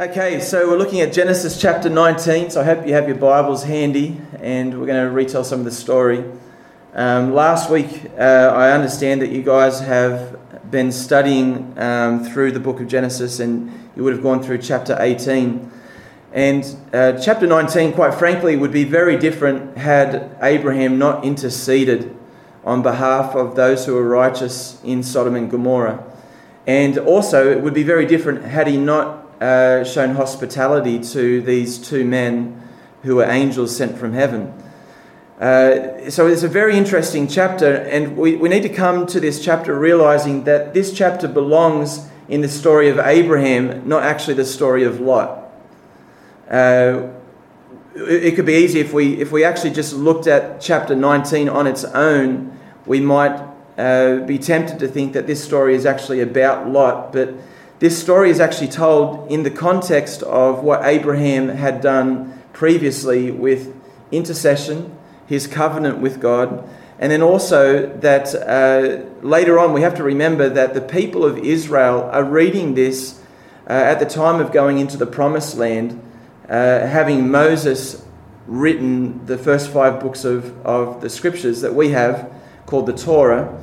Okay, so we're looking at Genesis chapter 19. So I hope you have your Bibles handy and we're going to retell some of the story. Um, last week, uh, I understand that you guys have been studying um, through the book of Genesis and you would have gone through chapter 18. And uh, chapter 19, quite frankly, would be very different had Abraham not interceded on behalf of those who were righteous in Sodom and Gomorrah. And also, it would be very different had he not uh, shown hospitality to these two men who were angels sent from heaven. Uh, so it's a very interesting chapter, and we, we need to come to this chapter realizing that this chapter belongs in the story of Abraham, not actually the story of Lot. Uh, it could be easy if we, if we actually just looked at chapter 19 on its own, we might uh, be tempted to think that this story is actually about Lot, but this story is actually told in the context of what Abraham had done previously with intercession, his covenant with God, and then also that uh, later on we have to remember that the people of Israel are reading this uh, at the time of going into the promised land, uh, having Moses written the first five books of, of the scriptures that we have called the Torah.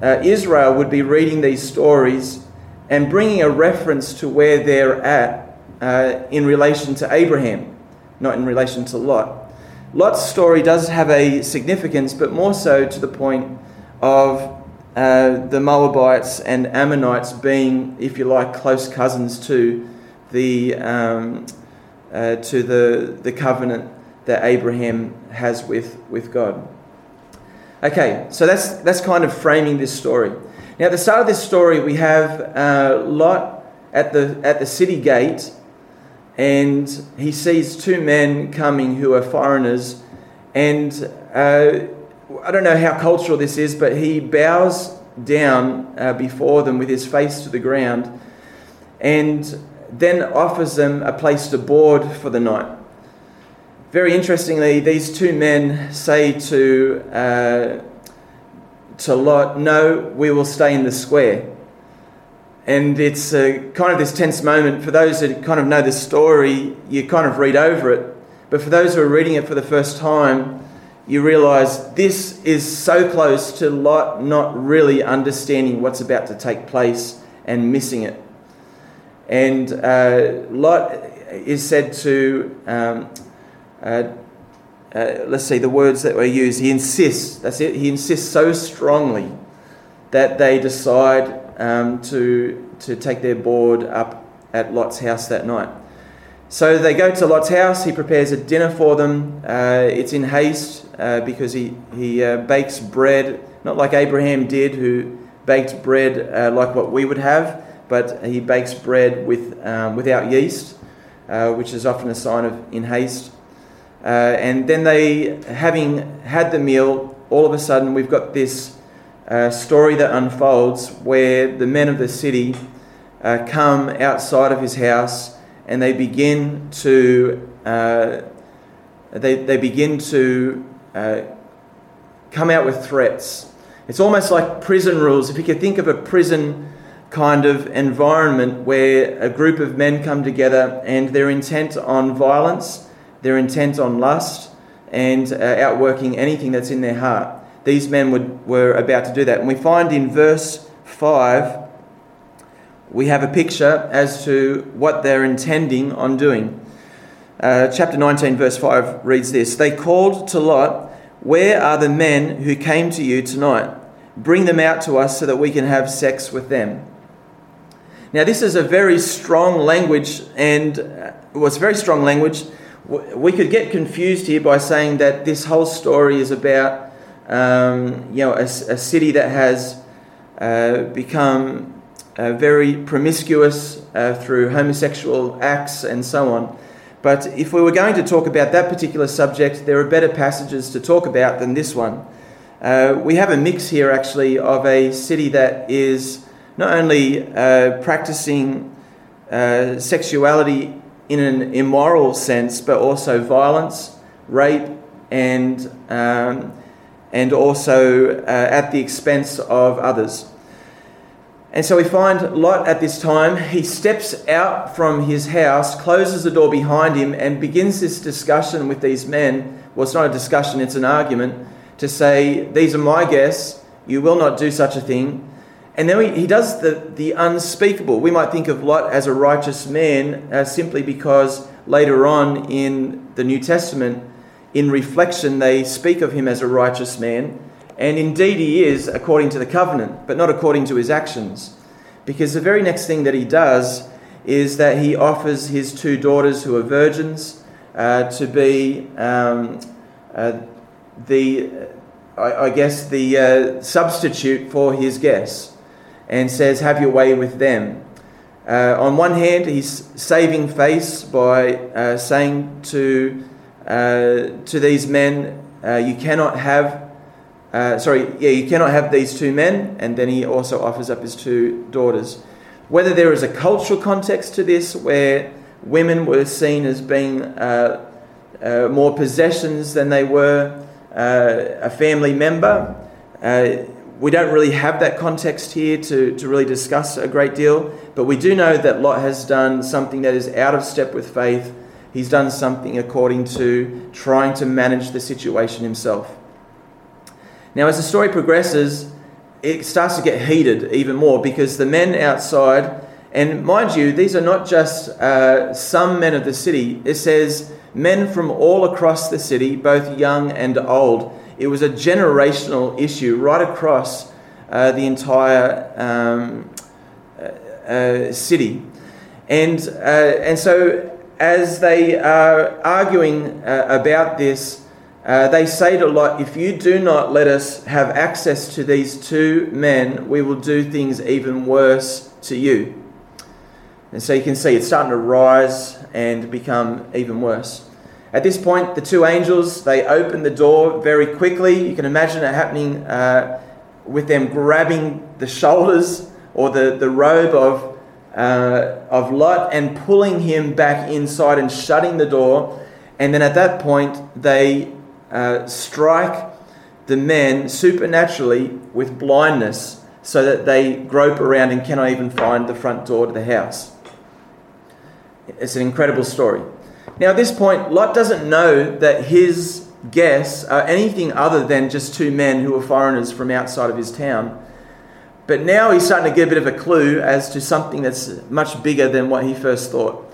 Uh, Israel would be reading these stories and bringing a reference to where they're at uh, in relation to Abraham, not in relation to Lot. Lot's story does have a significance, but more so to the point of uh, the Moabites and Ammonites being, if you like, close cousins to the, um, uh, to the, the covenant that Abraham has with, with God. Okay, so that's, that's kind of framing this story. Now, at the start of this story, we have uh, Lot at the, at the city gate, and he sees two men coming who are foreigners. And uh, I don't know how cultural this is, but he bows down uh, before them with his face to the ground and then offers them a place to board for the night. Very interestingly, these two men say to uh, to Lot, No, we will stay in the square. And it's a, kind of this tense moment. For those that kind of know the story, you kind of read over it. But for those who are reading it for the first time, you realize this is so close to Lot not really understanding what's about to take place and missing it. And uh, Lot is said to um, uh, uh, let's see, the words that were used. He insists, that's it, he insists so strongly that they decide um, to, to take their board up at Lot's house that night. So they go to Lot's house, he prepares a dinner for them. Uh, it's in haste uh, because he, he uh, bakes bread, not like Abraham did, who baked bread uh, like what we would have, but he bakes bread with, um, without yeast, uh, which is often a sign of in haste. Uh, and then they, having had the meal, all of a sudden we've got this uh, story that unfolds where the men of the city uh, come outside of his house and they begin to uh, they, they begin to uh, come out with threats. It's almost like prison rules. If you could think of a prison kind of environment where a group of men come together and they're intent on violence they're intent on lust and uh, outworking anything that's in their heart. These men would, were about to do that. And we find in verse 5, we have a picture as to what they're intending on doing. Uh, chapter 19, verse 5 reads this They called to Lot, Where are the men who came to you tonight? Bring them out to us so that we can have sex with them. Now, this is a very strong language, and uh, was very strong language we could get confused here by saying that this whole story is about um, you know a, a, city that has uh, become uh, very promiscuous uh, through homosexual acts and so on. But if we were going to talk about that particular subject, there are better passages to talk about than this one. Uh, we have a mix here actually of a city that is not only uh, practicing uh, sexuality in an immoral sense, but also violence, rape, and, um, and also uh, at the expense of others. And so we find Lot at this time, he steps out from his house, closes the door behind him, and begins this discussion with these men. Well, it's not a discussion, it's an argument to say, These are my guests, you will not do such a thing. And then he does the, the unspeakable. We might think of Lot as a righteous man uh, simply because later on in the New Testament, in reflection, they speak of him as a righteous man. And indeed, he is according to the covenant, but not according to his actions. Because the very next thing that he does is that he offers his two daughters, who are virgins, uh, to be um, uh, the, I, I, guess, the uh, substitute for his guests, and says, Have your way with them. Uh, on one hand, he's saving face by uh, saying to, uh, to these men, You cannot have uh, sorry, yeah, you cannot have these two men, and then he also offers up his two daughters. Whether there is a cultural context to this where women were seen as being uh, uh, more possessions than they were uh, a family member, uh, we don't really have that context here to, to really discuss a great deal, but we do know that Lot has done something that is out of step with faith. He's done something according to trying to manage the situation himself. Now, as the story progresses, it starts to get heated even more because the men outside, and mind you, these are not just uh, some men of the city, it says men from all across the city, both young and old. It was a generational issue right across uh, the entire um, uh, uh city. And, uh, and so, as they are arguing uh, about this, they say to Lot, If you do not let us have access to these two men, we will do things even worse to you. And so you can see it's starting to rise and become even worse. At this point, the two angels they open the door very quickly. You can imagine it happening uh, with them grabbing the shoulders or the, the robe of, uh, of Lot and pulling him back inside and shutting the door. And then at that point, they uh, strike the men supernaturally with blindness so that they grope around and cannot even find the front door to the house. It's an incredible story. Now, at this point, Lot doesn't know that his guests are anything other than just two men who are foreigners from outside of his town. But now he's starting to get a bit of a clue as to something that's much bigger than what he first thought.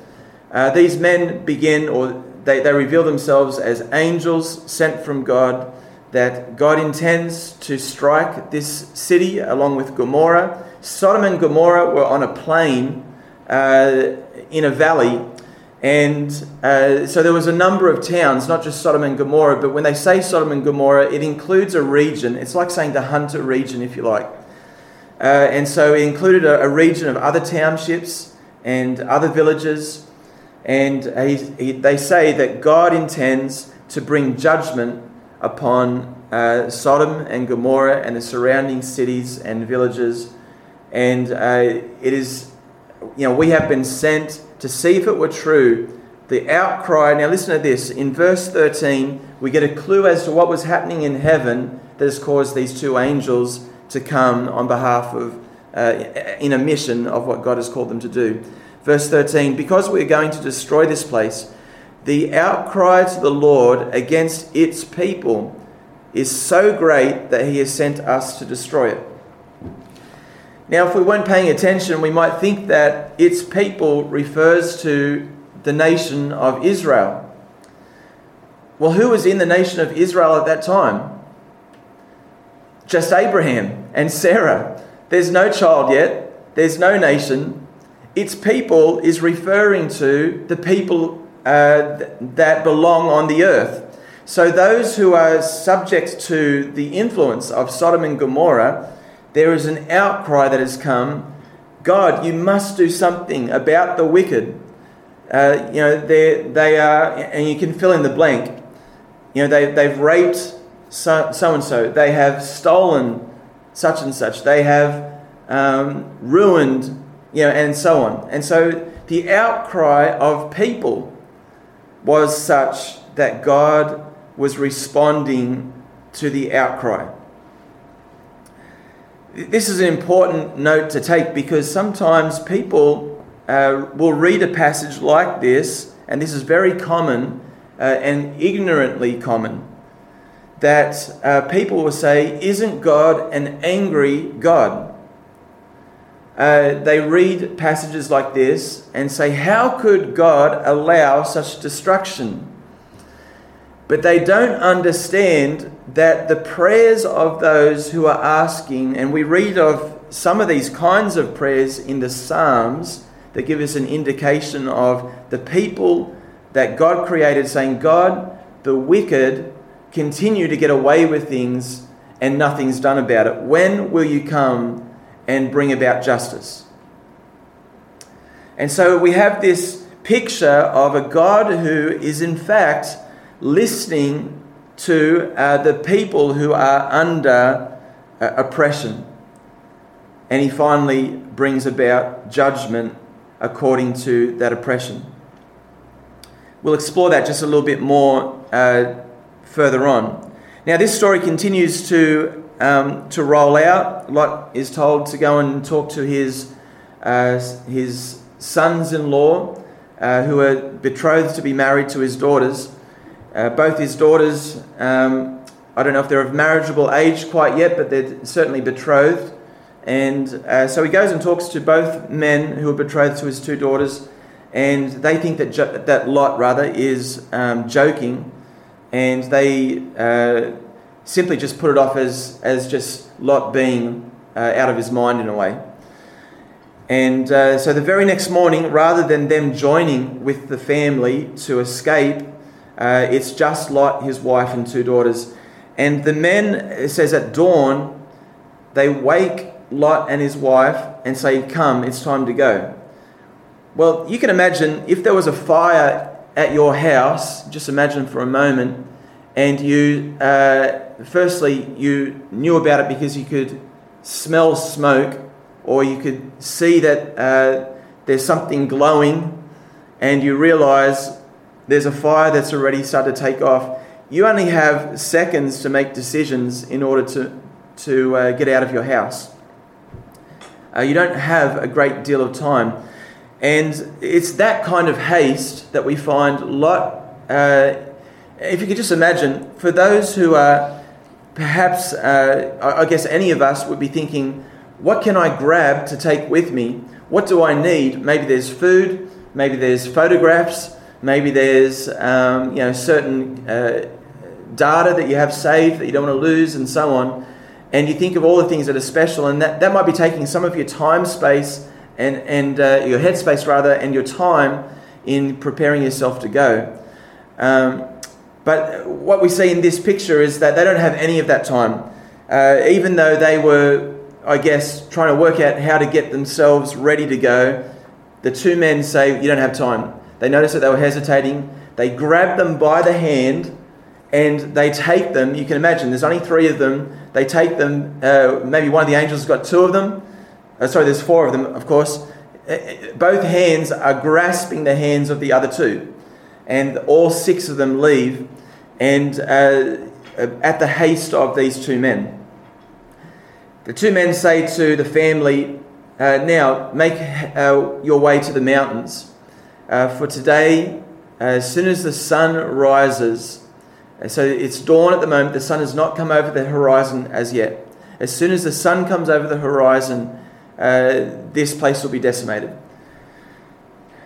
Uh, these men begin, or they, they reveal themselves as angels sent from God, that God intends to strike this city along with Gomorrah. Sodom and Gomorrah were on a plain uh, in a valley. And uh, so there was a number of towns, not just Sodom and Gomorrah, but when they say Sodom and Gomorrah, it includes a region. It's like saying the Hunter region, if you like. Uh, and so it included a, a region of other townships and other villages. And he, he, they say that God intends to bring judgment upon uh, Sodom and Gomorrah and the surrounding cities and villages. And uh, it is, you know, we have been sent to see if it were true. The outcry, now listen to this. In verse 13, we get a clue as to what was happening in heaven that has caused these two angels to come on behalf of, uh, in a mission of what God has called them to do. Verse 13 Because we are going to destroy this place, the outcry to the Lord against its people is so great that he has sent us to destroy it. Now, if we weren't paying attention, we might think that its people refers to the nation of Israel. Well, who was in the nation of Israel at that time? Just Abraham and Sarah. There's no child yet, there's no nation, its people is referring to the people uh, that belong on the earth. So, those who are subject to the influence of Sodom and Gomorrah, there is an outcry that has come God, you must do something about the wicked. Uh, you know, they are, and you can fill in the blank. You know, they, they've raped so, and so, they have stolen such and such, they have um, ruined you know, and so on. And so the outcry of people was such that God was responding to the outcry. This is an important note to take because sometimes people uh, will read a passage like this, and this is very common uh, and ignorantly common, that uh, people will say, Isn't God an angry God? Uh, they read passages like this and say, How could God allow such destruction? But they don't understand that the prayers of those who are asking, and we read of some of these kinds of prayers in the Psalms that give us an indication of the people that God created saying, God, the wicked continue to get away with things and nothing's done about it. When will you come and bring about justice? And so we have this picture of a God who is, in fact, listening to uh, the people who are under uh, oppression. And he finally brings about judgment according to that oppression. We'll explore that just a little bit more uh, further on. Now, this story continues to, um, to roll out. Lot is told to go and talk to his, uh, his sons in law uh, who are betrothed to be married to his daughters. Uh, both his daughters, um, I don't know if they're of marriageable age quite yet, but they're certainly betrothed. And uh, so he goes and talks to both men who are betrothed to his two daughters, and they think that, jo- that Lot, rather, is um, joking, and they uh, simply just put it off as, as just Lot being uh, out of his mind in a way. And uh, so the very next morning, rather than them joining with the family to escape, uh, it's just Lot, his wife, and two daughters. And the men, it says at dawn, they wake Lot and his wife and say, Come, it's time to go. Well, you can imagine if there was a fire at your house, just imagine for a moment, and you, uh, firstly, you knew about it because you could smell smoke or you could see that uh, there's something glowing and you realize there's a fire that's already started to take off, you only have seconds to make decisions in order to, to uh, get out of your house. Uh, you don't have a great deal of time. And it's that kind of haste that we find Lot. Uh, if you could just imagine, for those who are perhaps, uh, I guess any of us would be thinking, what can I grab to take with me? What do I need? Maybe there's food, maybe there's photographs, Maybe there's um, you know certain uh, data that you have saved that you don't want to lose, and so on. And you think of all the things that are special, and that, that might be taking some of your time space and, and uh, your headspace rather, and your time in preparing yourself to go. Um, but what we see in this picture is that they don't have any of that time. Uh, even though they were, I guess, trying to work out how to get themselves ready to go, the two men say, You don't have time. They notice that they were hesitating. They grab them by the hand and they take them. You can imagine, there's only three of them. They take them, uh, maybe one of the angels has got two of them. Uh, sorry, there's four of them, of course. Uh, uh, both hands are grasping the hands of the other two. And all six of them leave and uh, at the haste of these two men. The two men say to the family, uh, Now make your way to the mountains uh, for today, as soon as the sun rises, so it's dawn at the moment, the sun has not come over the horizon as yet. As soon as the sun comes over the horizon, uh, this place will be decimated.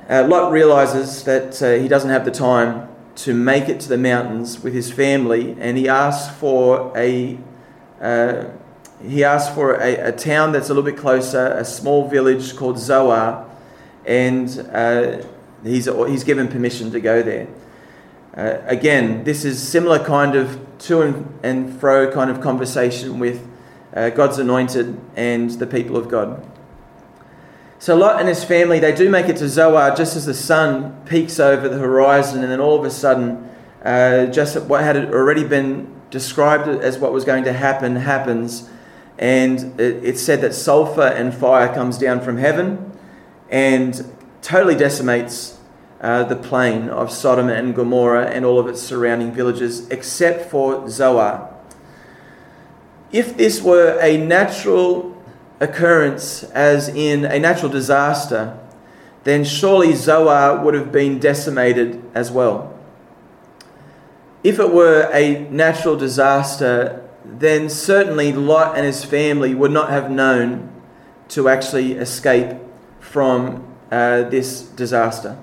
Uh, Lot realizes that uh, he doesn't have the time to make it to the mountains with his family, and he asks for a uh, he asks for a, a, town that's a little bit closer, a small village called Zoar, and uh, He's, he's given permission to go there. Uh, again, this is similar kind of to and, and fro kind of conversation with uh, God's anointed and the people of God. So Lot and his family, they do make it to Zoar just as the sun peeks over the horizon, and then all of a sudden, uh, just what had already been described as what was going to happen happens, and it, it's said that sulfur and fire comes down from heaven, and totally decimates uh, the plain of Sodom and Gomorrah and all of its surrounding villages, except for Zoar. If this were a natural occurrence, as in a natural disaster, then surely Zoar would have been decimated as well. If it were a natural disaster, then certainly Lot and his family would not have known to actually escape from uh, this disaster.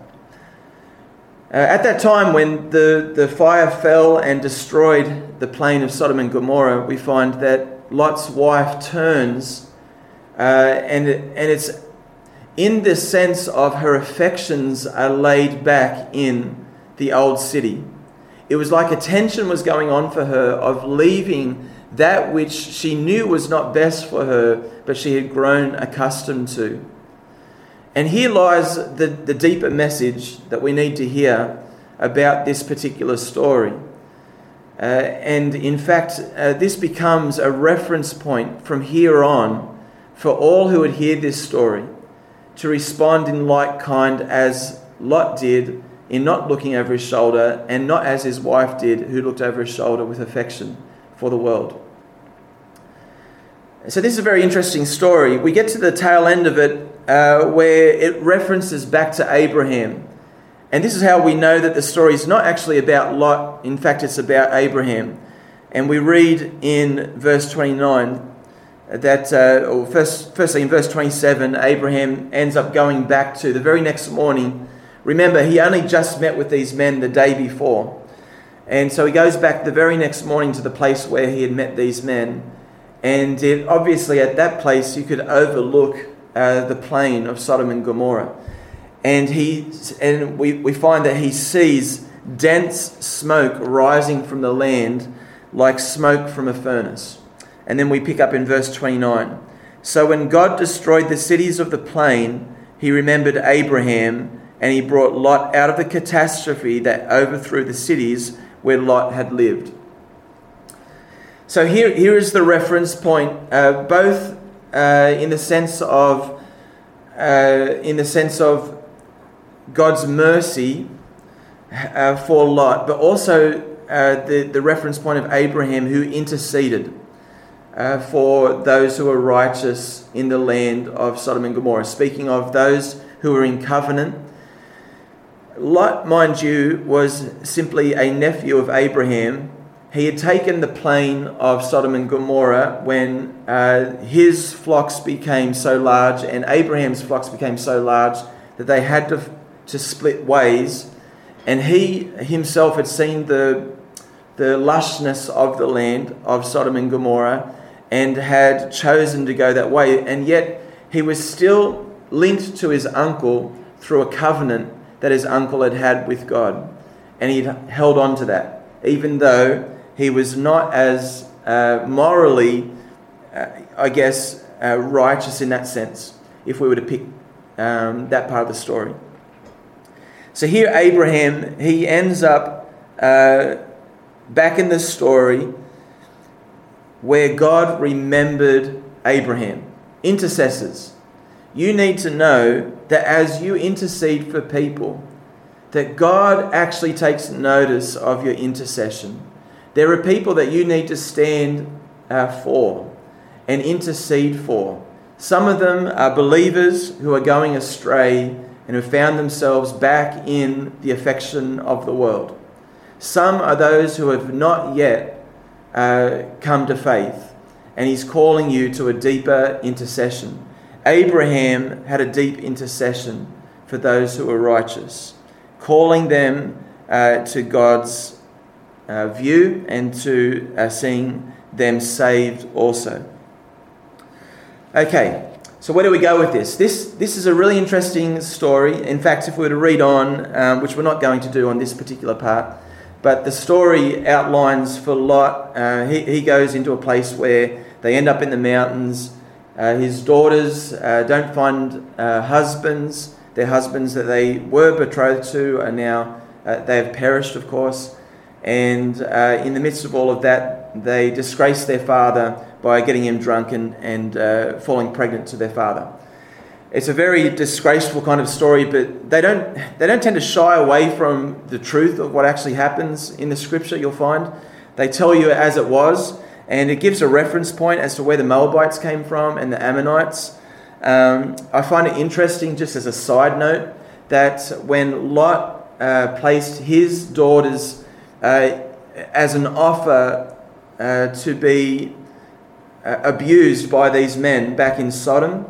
Uh, at that time, when the, the fire fell and destroyed the plain of Sodom and Gomorrah, we find that Lot's wife turns, uh, and, and it's in the sense of her affections are laid back in the old city. It was like a tension was going on for her of leaving that which she knew was not best for her, but she had grown accustomed to. And here lies the, the deeper message that we need to hear about this particular story. Uh, and in fact, uh, this becomes a reference point from here on for all who would hear this story to respond in like kind as Lot did in not looking over his shoulder and not as his wife did, who looked over his shoulder with affection for the world. So, this is a very interesting story. We get to the tail end of it uh, where it references back to Abraham. And this is how we know that the story is not actually about Lot, in fact, it's about Abraham. And we read in verse 29 that, uh, or first, firstly, in verse 27, Abraham ends up going back to the very next morning. Remember, he only just met with these men the day before. And so he goes back the very next morning to the place where he had met these men. And it, obviously, at that place, you could overlook uh, the plain of Sodom and Gomorrah. And, he, and we, we find that he sees dense smoke rising from the land like smoke from a furnace. And then we pick up in verse 29. So when God destroyed the cities of the plain, he remembered Abraham and he brought Lot out of the catastrophe that overthrew the cities where Lot had lived. So here, here is the reference point, uh, both uh, in the sense of uh, in the sense of God's mercy uh, for Lot, but also uh, the, the reference point of Abraham who interceded uh, for those who were righteous in the land of Sodom and Gomorrah. Speaking of those who were in covenant, Lot, mind you, was simply a nephew of Abraham he had taken the plain of Sodom and Gomorrah when uh, his flocks became so large and Abraham's flocks became so large that they had to, to split ways. And he himself had seen the, the lushness of the land of Sodom and Gomorrah and had chosen to go that way. And yet he was still linked to his uncle through a covenant that his uncle had had with God. And he held on to that, even though he was not as uh, morally, uh, I guess, uh, righteous in that sense, if we were to pick um, that part of the story. So here, Abraham, he ends up uh, back in the story where God remembered Abraham. Intercessors, you need to know that as you intercede for people, that God actually takes notice of your intercession. There are people that you need to stand uh, for and intercede for. Some of them are believers who are going astray and have found themselves back in the affection of the world. Some are those who have not yet uh, come to faith, and He's calling you to a deeper intercession. Abraham had a deep intercession for those who were righteous, calling them uh, to God's uh, view and to uh, seeing them saved also. Okay, so where do we go with this? This, this is a really interesting story. In fact, if we were to read on, um, which we're not going to do on this particular part, but the story outlines for Lot. Uh, he, he goes into a place where they end up in the mountains. Uh, his daughters uh, don't find uh, husbands. Their husbands that they were betrothed to are now, uh, they have perished, of course. And uh, in the midst of all of that, they disgrace their father by getting him drunk and, and uh, falling pregnant to their father. It's a very disgraceful kind of story, but they don't, they don't tend to shy away from the truth of what actually happens in the scripture, you'll find. They tell you as it was, And it gives a reference point as to where the Moabites came from and the Ammonites. Um, I find it interesting, just as a side note, that when Lot uh, placed his daughters uh, as an offer uh, to be uh, abused by these men back in Sodom,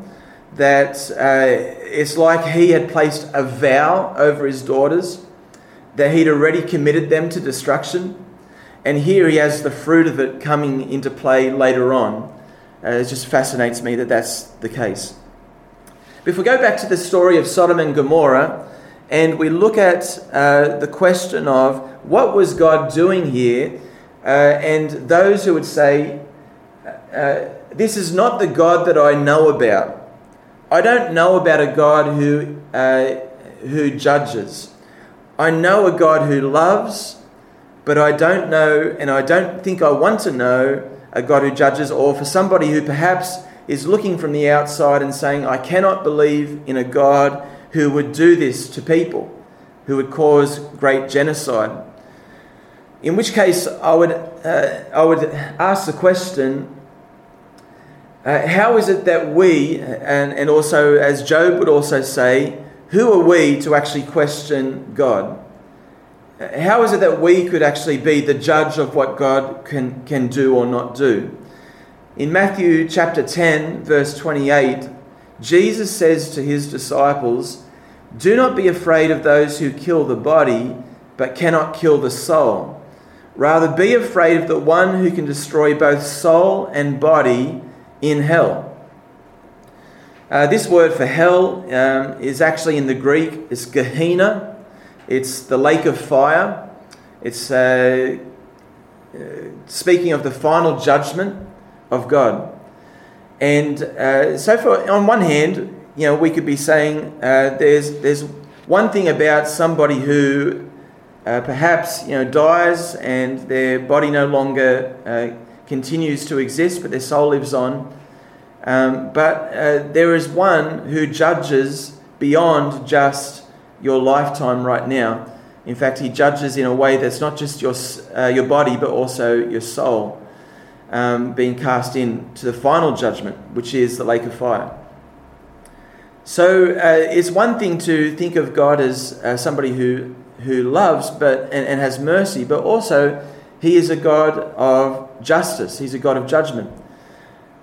that uh, it's like he had placed a vow over his daughters, that he'd already committed them to destruction. And here he has the fruit of it coming into play later on. Uh, it just fascinates me that that's the case. But if we go back to the story of Sodom and Gomorrah and we look at uh, the question of what was God doing here, uh, and those who would say, uh, This is not the God that I know about. I don't know about a God who, uh, who judges. I know a God who loves, but I don't know, and I don't think I want to know a God who judges, or for somebody who perhaps is looking from the outside and saying, I cannot believe in a God who would do this to people, who would cause great genocide. In which case, I would, uh, I would ask the question uh, how is it that we, and, and also as Job would also say, who are we to actually question God? How is it that we could actually be the judge of what God can, can do or not do? In Matthew chapter 10, verse 28, Jesus says to his disciples, Do not be afraid of those who kill the body, but cannot kill the soul. Rather, be afraid of the one who can destroy both soul and body in hell. Uh, this word for hell um, is actually in the Greek, it's Gehenna. It's the lake of fire. It's uh, uh, speaking of the final judgment of God. And uh, so, for, on one hand, you know, we could be saying uh, there's, there's one thing about somebody who uh, perhaps you know dies and their body no longer continues to exist, but their soul lives on. Um, but uh, there is one who judges beyond just your lifetime right now. In fact, he judges in a way that's not just your, uh, your body, but also your soul um, being cast into the final judgment, which is the lake of fire. So uh, it's one thing to think of God as uh, somebody who, who loves but, and, and has mercy, but also he is a God of justice, He's a God of judgment.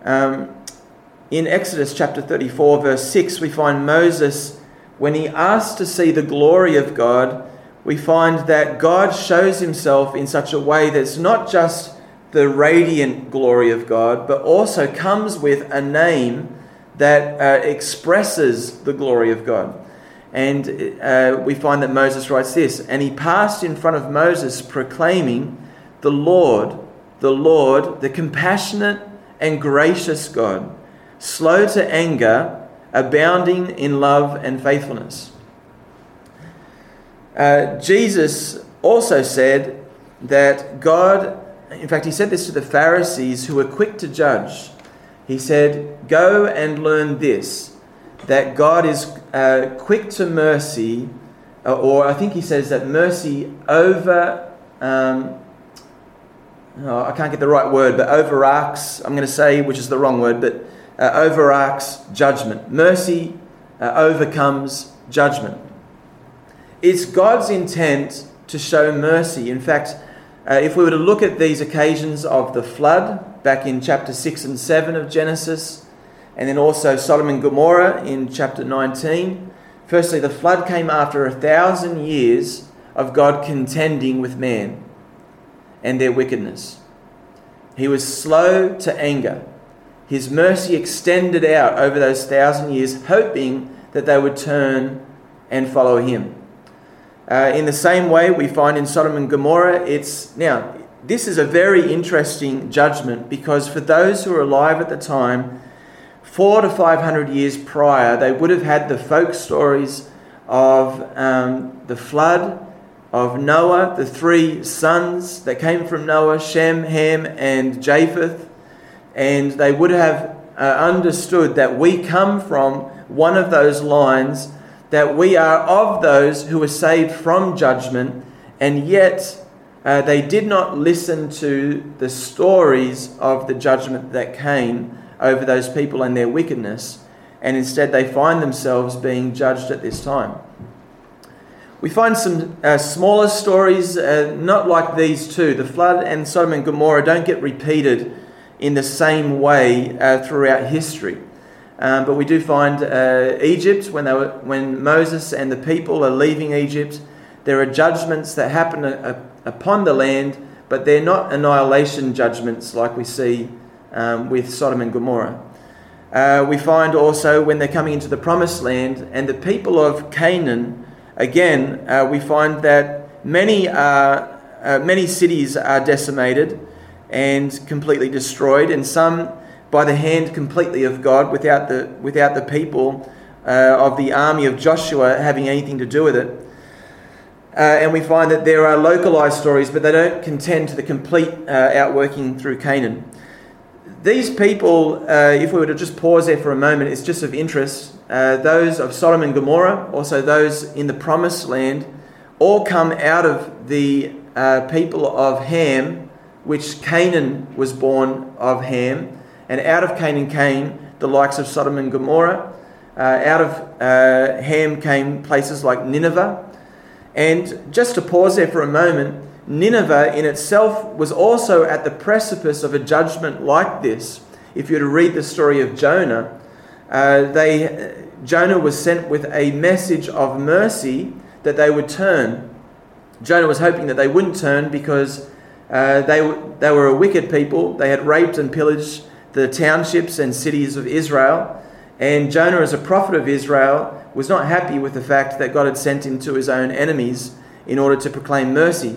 Um, in Exodus chapter 34, verse 6, we find Moses, when he asks to see the glory of God, we find that God shows himself in such a way that's not just the radiant glory of God, but also comes with a name that uh, expresses the glory of God. And uh, we find that Moses writes this And he passed in front of Moses, proclaiming, The Lord, the Lord, the compassionate and gracious God, slow to anger, abounding in love and faithfulness. Uh, Jesus also said that God, in fact, he said this to the Pharisees who were quick to judge. He said, Go and learn this, that God is uh, quick to mercy, uh, or I think he says that mercy over. Um, oh, I can't get the right word, but overarcs, I'm going to say, which is the wrong word, but uh, judgment. Mercy uh, overcomes judgment. It's God's intent to show mercy. In fact, uh, if we were to look at these occasions of the flood back in chapter 6 and 7 of Genesis, and then also Sodom and Gomorrah in chapter 19, firstly, the flood came after a thousand years of God contending with man and their wickedness. He was slow to anger. His mercy extended out over those thousand years, hoping that they would turn and follow him. Uh, in the same way, we find in Sodom and Gomorrah, it's now, this is a very interesting judgment because for those who were alive at the time, four to five hundred years prior, they would have had the folk stories of um, the flood, of Noah, the three sons that came from Noah, Shem, Ham, and Japheth. And they would have uh, understood that we come from one of those lines, that we are of those who are saved from judgment, and yet uh, they did not listen to the stories of the judgment that came over those people and their wickedness, and instead they find themselves being judged at this time. We find some uh, smaller stories, uh, not like these two. The flood and Sodom and Gomorrah don't get repeated in the same way uh, throughout history. Um, but we do find uh, Egypt, when, they were, when Moses and the people are leaving Egypt, there are judgments that happen uh, upon the land, but they're not annihilation judgments like we see um, with Sodom and Gomorrah. Uh, we find also when they're coming into the promised land, and the people of Canaan again, uh, we find that many, uh, many cities are decimated and completely destroyed, and some by the hand completely of God without the, without the people uh, of the army of Joshua having anything to do with it. Uh, and we find that there are localized stories, but they don't contend to the complete uh, outworking through Canaan. These people, if we were to just pause there for a moment, it's just of interest uh, those of Sodom and Gomorrah, also those in the promised land, all come out of the uh, people of Ham, which Canaan was born of Ham, and out of Canaan came the likes of Sodom and Gomorrah. Uh, out of uh, Ham came places like Nineveh. And just to pause there for a moment, Nineveh in itself was also at the precipice of a judgment like this. If you were to read the story of Jonah, uh, they, Jonah was sent with a message of mercy that they would turn. Jonah was hoping that they wouldn't turn because uh, they, they were a wicked people. They had raped and pillaged the townships and cities of Israel. And Jonah, as a prophet of Israel, was not happy with the fact that God had sent him to his own enemies in order to proclaim mercy.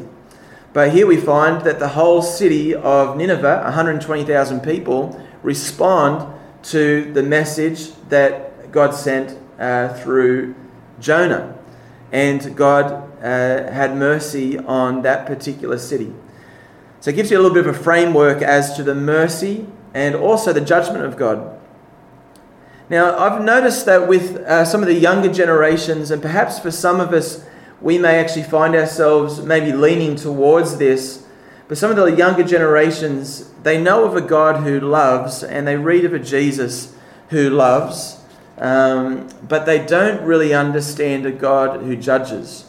But here we find that the whole city of Nineveh, 120,000 people, respond to the message that God sent uh, through Jonah. And God uh, had mercy on that particular city. So it gives you a little bit of a framework as to the mercy and also the judgment of God. Now, I've noticed that with uh, some of the younger generations, and perhaps for some of us, we may actually find ourselves maybe leaning towards this but some of the younger generations, they know of a God who loves and they read of a Jesus who loves, um, but they don't really understand a God who judges.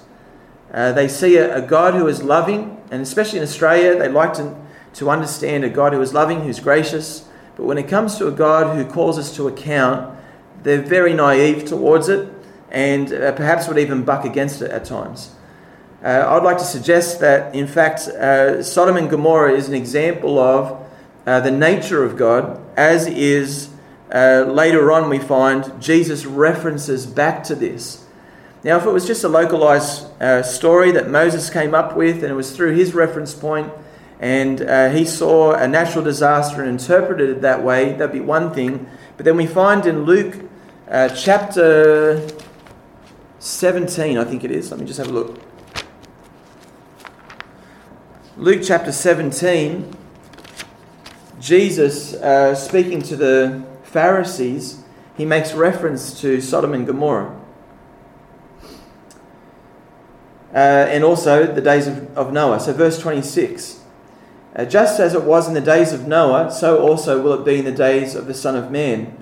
Uh, they see a, a, God who is loving, and especially in Australia, they like to, to understand a God who is loving, who's gracious. But when it comes to a God who calls us to account, they're very naive towards it and uh, perhaps would even buck against it at times. Uh, I'd like to suggest that, in fact, uh, Sodom and Gomorrah is an example of uh, the nature of God, as is uh, later on we find Jesus references back to this. Now, if it was just a localized uh, story that Moses came up with and it was through his reference point and uh, he saw a natural disaster and interpreted it that way, that'd be one thing. But then we find in Luke chapter 17, I think it is, let me just have a look. Luke chapter 17, Jesus, uh, speaking to the Pharisees, he makes reference to Sodom and Gomorrah. Uh, and also the days of, of Noah. So, verse 26 uh, Just as it was in the days of Noah, so also will it be in the days of the Son of Man.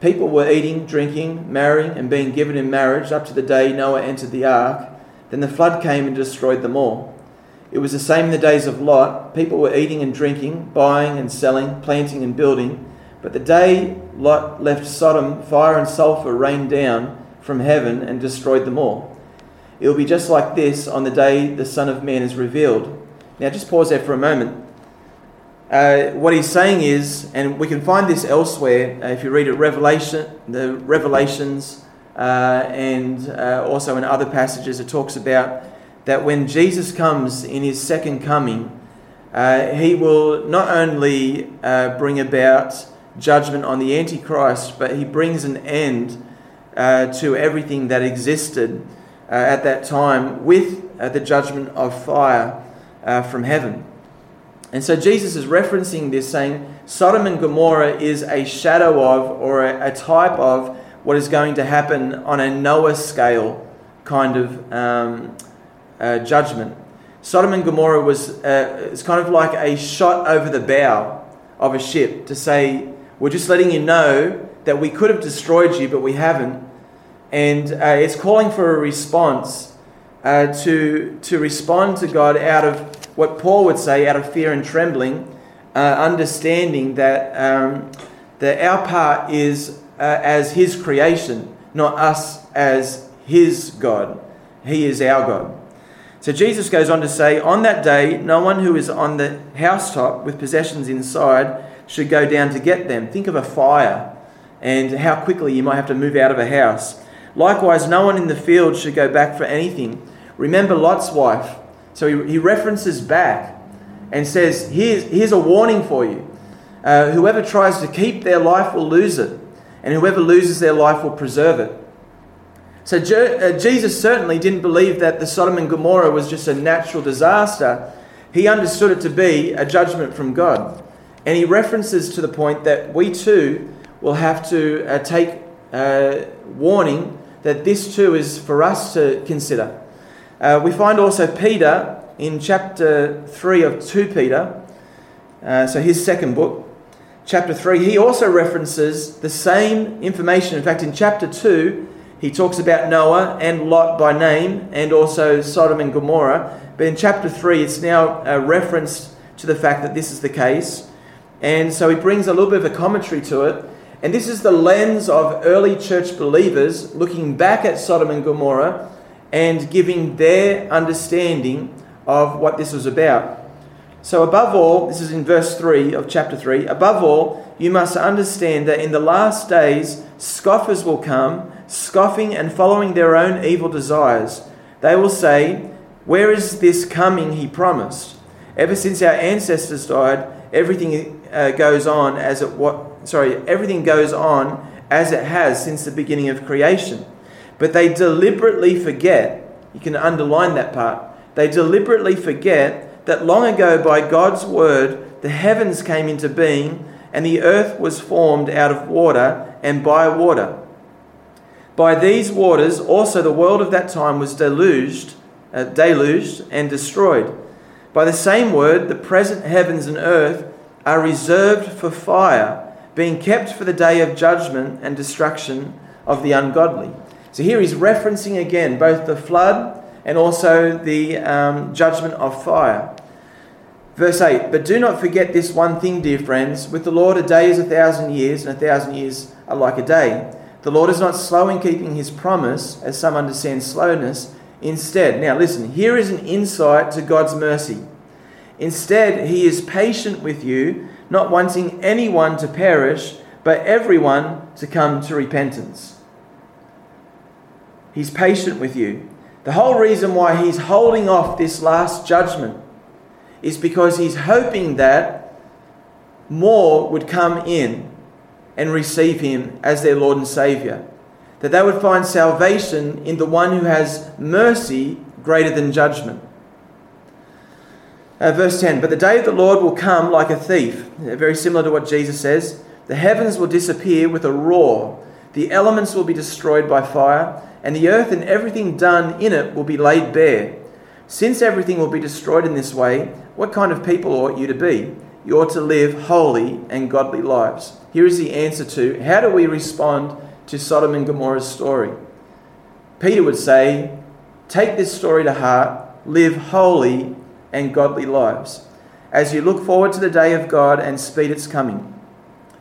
People were eating, drinking, marrying, and being given in marriage up to the day Noah entered the ark. Then the flood came and destroyed them all. It was the same in the days of Lot. People were eating and drinking, buying and selling, planting and building. But the day Lot left Sodom, fire and sulfur rained down from heaven and destroyed them all. It will be just like this on the day the Son of Man is revealed. Now, just pause there for a moment. Uh, what he's saying is, and we can find this elsewhere uh, if you read it, Revelation, the Revelations, uh, and uh, also in other passages, it talks about that when Jesus comes in his second coming, uh, he will not only bring about judgment on the Antichrist, but he brings an end to everything that existed at that time with the judgment of fire from heaven. And so Jesus is referencing this, saying Sodom and Gomorrah is a shadow of or a, a type of what is going to happen on a Noah scale kind of um, uh, judgment. Sodom and Gomorrah was uh, it's kind of like a shot over the bow of a ship to say, we're just letting you know that we could have destroyed you, but we haven't. And uh, it's calling for a response uh, to, to respond to God out of what Paul would say, out of fear and trembling, uh, understanding that, um, that our part is uh, as His creation, not us as His God. He is our God. So Jesus goes on to say, On that day, no one who is on the housetop with possessions inside should go down to get them. Think of a fire and how quickly you might have to move out of a house. Likewise, no one in the field should go back for anything. Remember Lot's wife. So he, he references back and says, Here's, here's a warning for you. Uh, whoever tries to keep their life will lose it, and whoever loses their life will preserve it. So uh, Jesus certainly didn't believe that the Sodom and Gomorrah was just a natural disaster. He understood it to be a judgment from God. And he references to the point that we too will have to uh, take uh, warning that this too is for us to consider. Uh, we find also Peter in chapter 3 of 2 Peter, uh, so his second book, chapter 3, he also references the same information. In fact, in chapter 2, he talks about Noah and Lot by name and also Sodom and Gomorrah. But in chapter 3, it's now uh, referenced to the fact that this is the case. And so he brings a little bit of a commentary to it. And this is the lens of early church believers looking back at Sodom and Gomorrah and giving their understanding of what this was about. So, above all, this is in verse 3 of chapter 3 above all, you must understand that in the last days, scoffers will come scoffing and following their own evil desires. They will say, Where is this coming he promised? Ever since our ancestors died, everything uh, goes on as it what sorry, everything goes on as it has since the beginning of creation. But they deliberately forget, you can underline that part. They deliberately forget that long ago by God's word the heavens came into being and the earth was formed out of water and by water by these waters also the world of that time was deluged, uh, deluged and destroyed. By the same word, the present heavens and earth are reserved for fire, being kept for the day of judgment and destruction of the ungodly. So here he's referencing again both the flood and also the um, judgment of fire. Verse 8 But do not forget this one thing, dear friends. With the Lord, a day is a thousand years, and a thousand years are like a day. The Lord is not slow in keeping his promise, as some understand slowness. Instead, now listen, here is an insight to God's mercy. Instead, he is patient with you, not wanting anyone to perish, but everyone to come to repentance. He's patient with you. The whole reason why he's holding off this last judgment is because he's hoping that more would come in and receive Him as their Lord and Saviour. That they would find salvation in the one who has mercy greater than judgment. Uh, verse 10 But the day of the Lord will come like a thief, uh, very similar to what Jesus says. The heavens will disappear with a roar, the elements will be destroyed by fire, and the earth and everything done in it will be laid bare. Since everything will be destroyed in this way, what kind of people ought you to be? You ought to live holy and godly lives here is the answer to how do we respond to Sodom and Gomorrah's story? Peter would say, Take this story to heart, live holy and godly lives as you look forward to the day of God and speed its coming.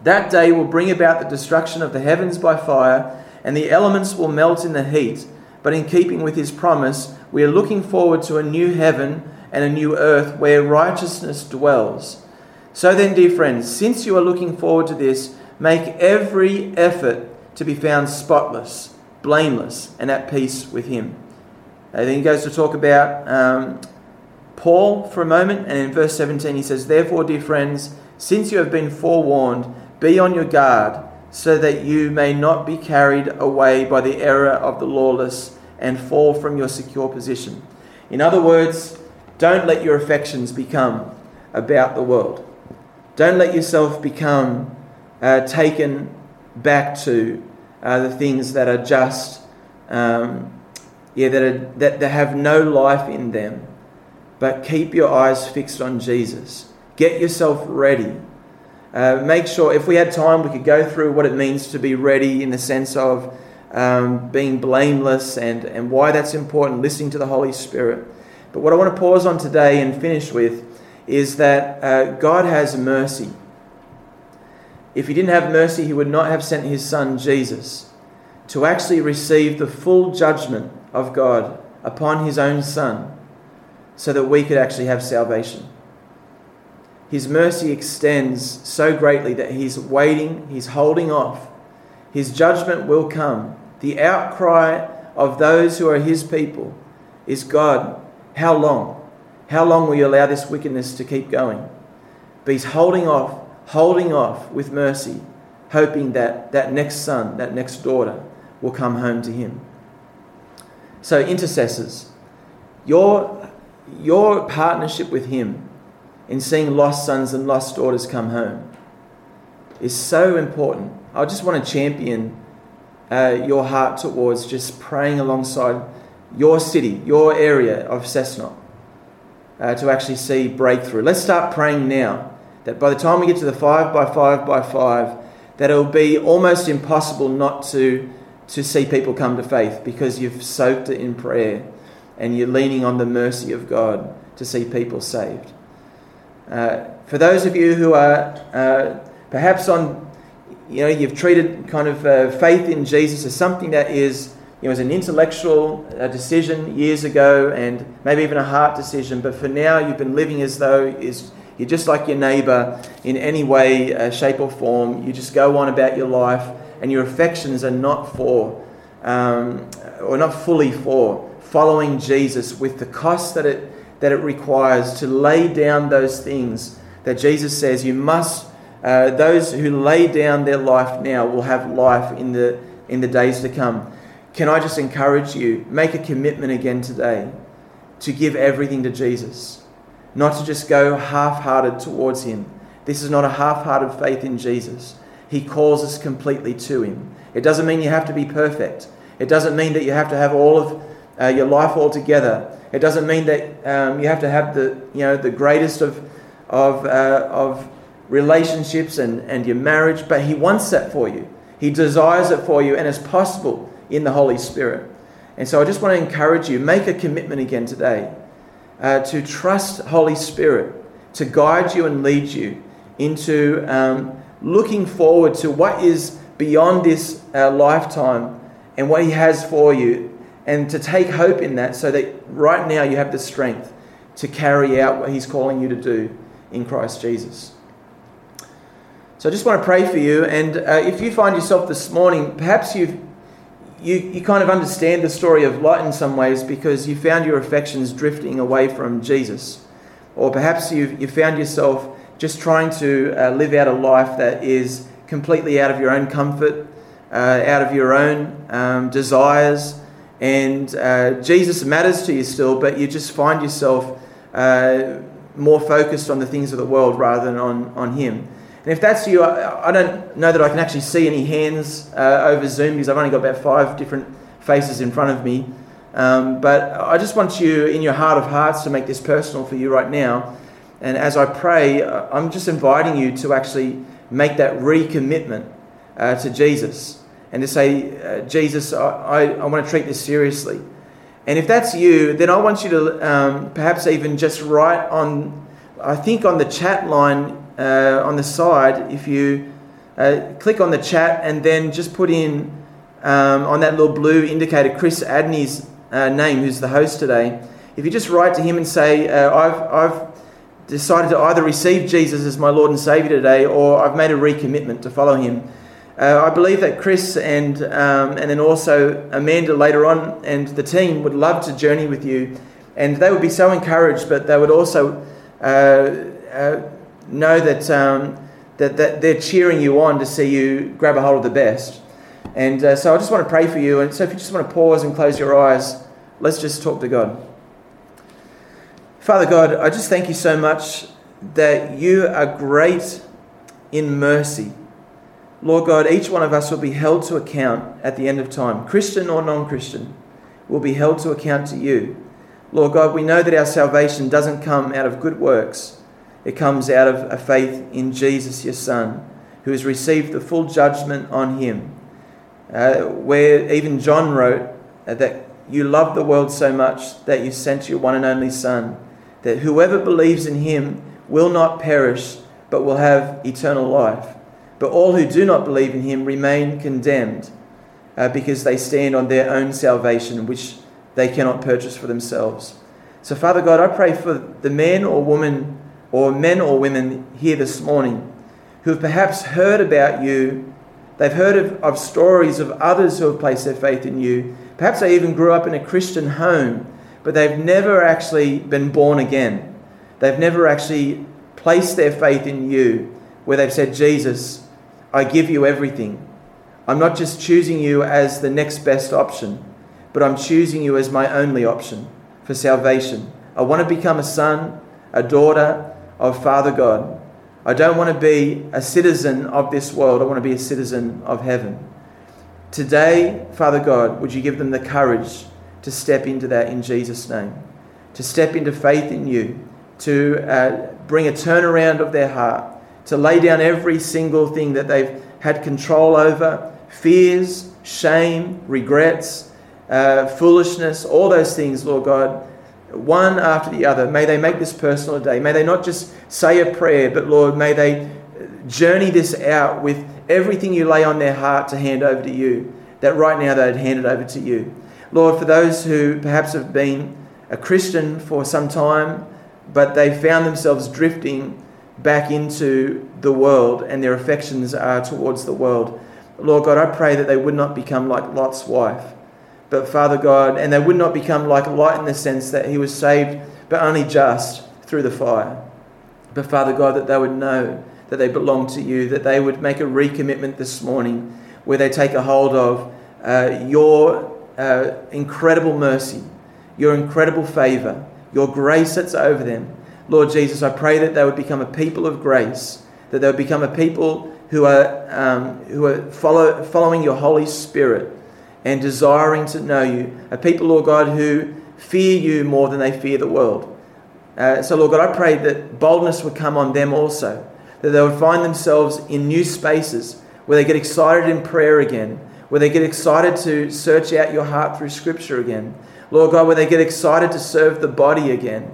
That day will bring about the destruction of the heavens by fire, and the elements will melt in the heat. But in keeping with his promise, we are looking forward to a new heaven and a new earth where righteousness dwells. So then, dear friends, since you are looking forward to this, make every effort to be found spotless, blameless, and at peace with Him. And then he goes to talk about um, Paul for a moment, and in verse 17 he says, Therefore, dear friends, since you have been forewarned, be on your guard, so that you may not be carried away by the error of the lawless and fall from your secure position. In other words, don't let your affections become about the world. Don't let yourself become uh, taken back to uh, the things that are just, um, yeah, that, are, that, that have no life in them. but keep your eyes fixed on Jesus. Get yourself ready. Uh, make sure, if we had time, we could go through what it means to be ready in the sense of um, being blameless and, and why that's important, listening to the Holy Spirit. But what I want to pause on today and finish with is that uh, God has mercy. If He didn't have mercy, He would not have sent His Son Jesus to actually receive the full judgment of God upon His own Son so that we could actually have salvation. His mercy extends so greatly that He's waiting, He's holding off. His judgment will come. The outcry of those who are His people is God, how long? How long will you allow this wickedness to keep going? But He's holding off, holding off with mercy, hoping that that next son, that next daughter will come home to Him. So, intercessors, your, your partnership with Him in seeing lost sons and lost daughters come home is so important. I just want to champion uh, your heart towards just praying alongside your city, your area of Cessnock, uh, to actually see breakthrough. Let's start praying now that by the time we get to the five by five by five, that it'll be almost impossible not to, to see people come to faith because you've soaked it in prayer and you're leaning on the mercy of God to see people saved. Uh, for those of you who are uh, perhaps on, you know, you've treated kind of uh, faith in Jesus as something that is, you know, as an intellectual uh, decision years ago and maybe even a heart decision, but for now you've been living as though is you're just like your neighbour in any way, uh, shape, or form. You just go on about your life, and your affections are not for, um, or not fully for, following Jesus with the cost that it that it requires to lay down those things that Jesus says you must. Uh, those who lay down their life now will have life in the in the days to come. Can I just encourage you? Make a commitment again today to give everything to Jesus, not to just go half-hearted towards Him. This is not a half-hearted faith in Jesus. He calls us completely to Him. It doesn't mean you have to be perfect. It doesn't mean that you have to have all of uh, your life all together. It doesn't mean that um, you have to have the, you know, the greatest of, of, uh, of relationships and, and your marriage, but He wants that for you. He desires it for you, and it's possible in the Holy Spirit. And so I just want to encourage you make a commitment again today uh, to trust Holy Spirit to guide you and lead you into um, looking forward to what is beyond this uh, lifetime and what He has for you and to take hope in that so that right now you have the strength to carry out what He's calling you to do in Christ Jesus. So I just want to pray for you. And uh, if you find yourself this morning, perhaps you've, you, you kind of understand the story of Lot in some ways because you found your affections drifting away from Jesus. Or perhaps you've, you found yourself just trying to uh, live out a life that is completely out of your own comfort, uh, out of your own um, desires and uh, Jesus matters to you still, but you just find yourself uh, more focused on the things of the world rather than on, on Him. And if that's you, I, I don't know that I can actually see any hands uh, over Zoom because I've only got about five different faces in front of me. Um, but I just want you, in your heart of hearts, to make this personal for you right now. And as I pray, I'm just inviting you to actually make that recommitment uh, to Jesus and to say, uh, Jesus, I, I, I, want to treat this seriously. And if that's you, then I want you to um, perhaps even just write on, I think on the chat line uh, on the side, if you uh, click on the chat and then just put in um, on that little blue indicator Chris Adney's uh, name, who's the host today. If you just write to him and say, uh, I've, I've decided to either receive Jesus as my Lord and Savior today, or I've made a recommitment to follow him uh, I believe that Chris and, um, and then also Amanda later on and the team would love to journey with you. And they would be so encouraged, but they would also uh, uh, know that, um, that, that they're cheering you on to see you grab a hold of the best. And uh, so I just want to pray for you. And so if you just want to pause and close your eyes, let's just talk to God. Father God, I just thank you so much that you are great in mercy. Lord God, each one of us will be held to account at the end of time, Christian or non Christian, will be held to account to you. Lord God, we know that our salvation doesn't come out of good works, it comes out of a faith in Jesus, your Son, who has received the full judgment on him. Uh, where even John wrote uh, that you love the world so much that you sent your one and only Son, that whoever believes in him will not perish, but will have eternal life. But all who do not believe in him remain condemned, uh, because they stand on their own salvation, which they cannot purchase for themselves. So, Father God, I pray for the men or women, or men or women here this morning who have perhaps heard about you. They've heard of, of stories of others who have placed their faith in you. Perhaps they even grew up in a Christian home, but they've never actually been born again. They've never actually placed their faith in you, where they've said, Jesus, I give you everything. I'm not just choosing you as the next best option, but I'm choosing you as my only option for salvation. I want to become a son, a daughter of Father God. I don't want to be a citizen of this world, I want to be a citizen of heaven. Today, Father God, would you give them the courage to step into that in Jesus' name, to step into faith in you, to uh, bring a turnaround of their heart, to lay down every single thing that they've had control over fears, shame, regrets, uh, foolishness, all those things, Lord God, one after the other. May they make this personal today. May they not just say a prayer, but Lord, may they journey this out with everything you lay on their heart to hand over to you, that right now they'd hand it over to you. Lord, for those who perhaps have been a Christian for some time, but they found themselves drifting back into the world and their affections are towards the world. Lord God, I pray that they would not become like Lot's wife but Father God, and they would not become like Lot in the sense that he was saved, but only just through the fire. But Father God, that they would know that they belong to you, that they would make a recommitment this morning where they take a hold of uh, your uh, incredible mercy, your incredible favor, your grace that's over them. Lord Jesus, I pray that they would become a people of grace, that they would become a people who are, um, who are follow, following your Holy Spirit and desiring to know you. A people, Lord God, who fear you more than they fear the world. Uh, so, Lord God, I pray that boldness would come on them also, that they would find themselves in new spaces where they get excited in prayer again, where they get excited to search out your heart through Scripture again. Lord God, where they get excited to serve the body again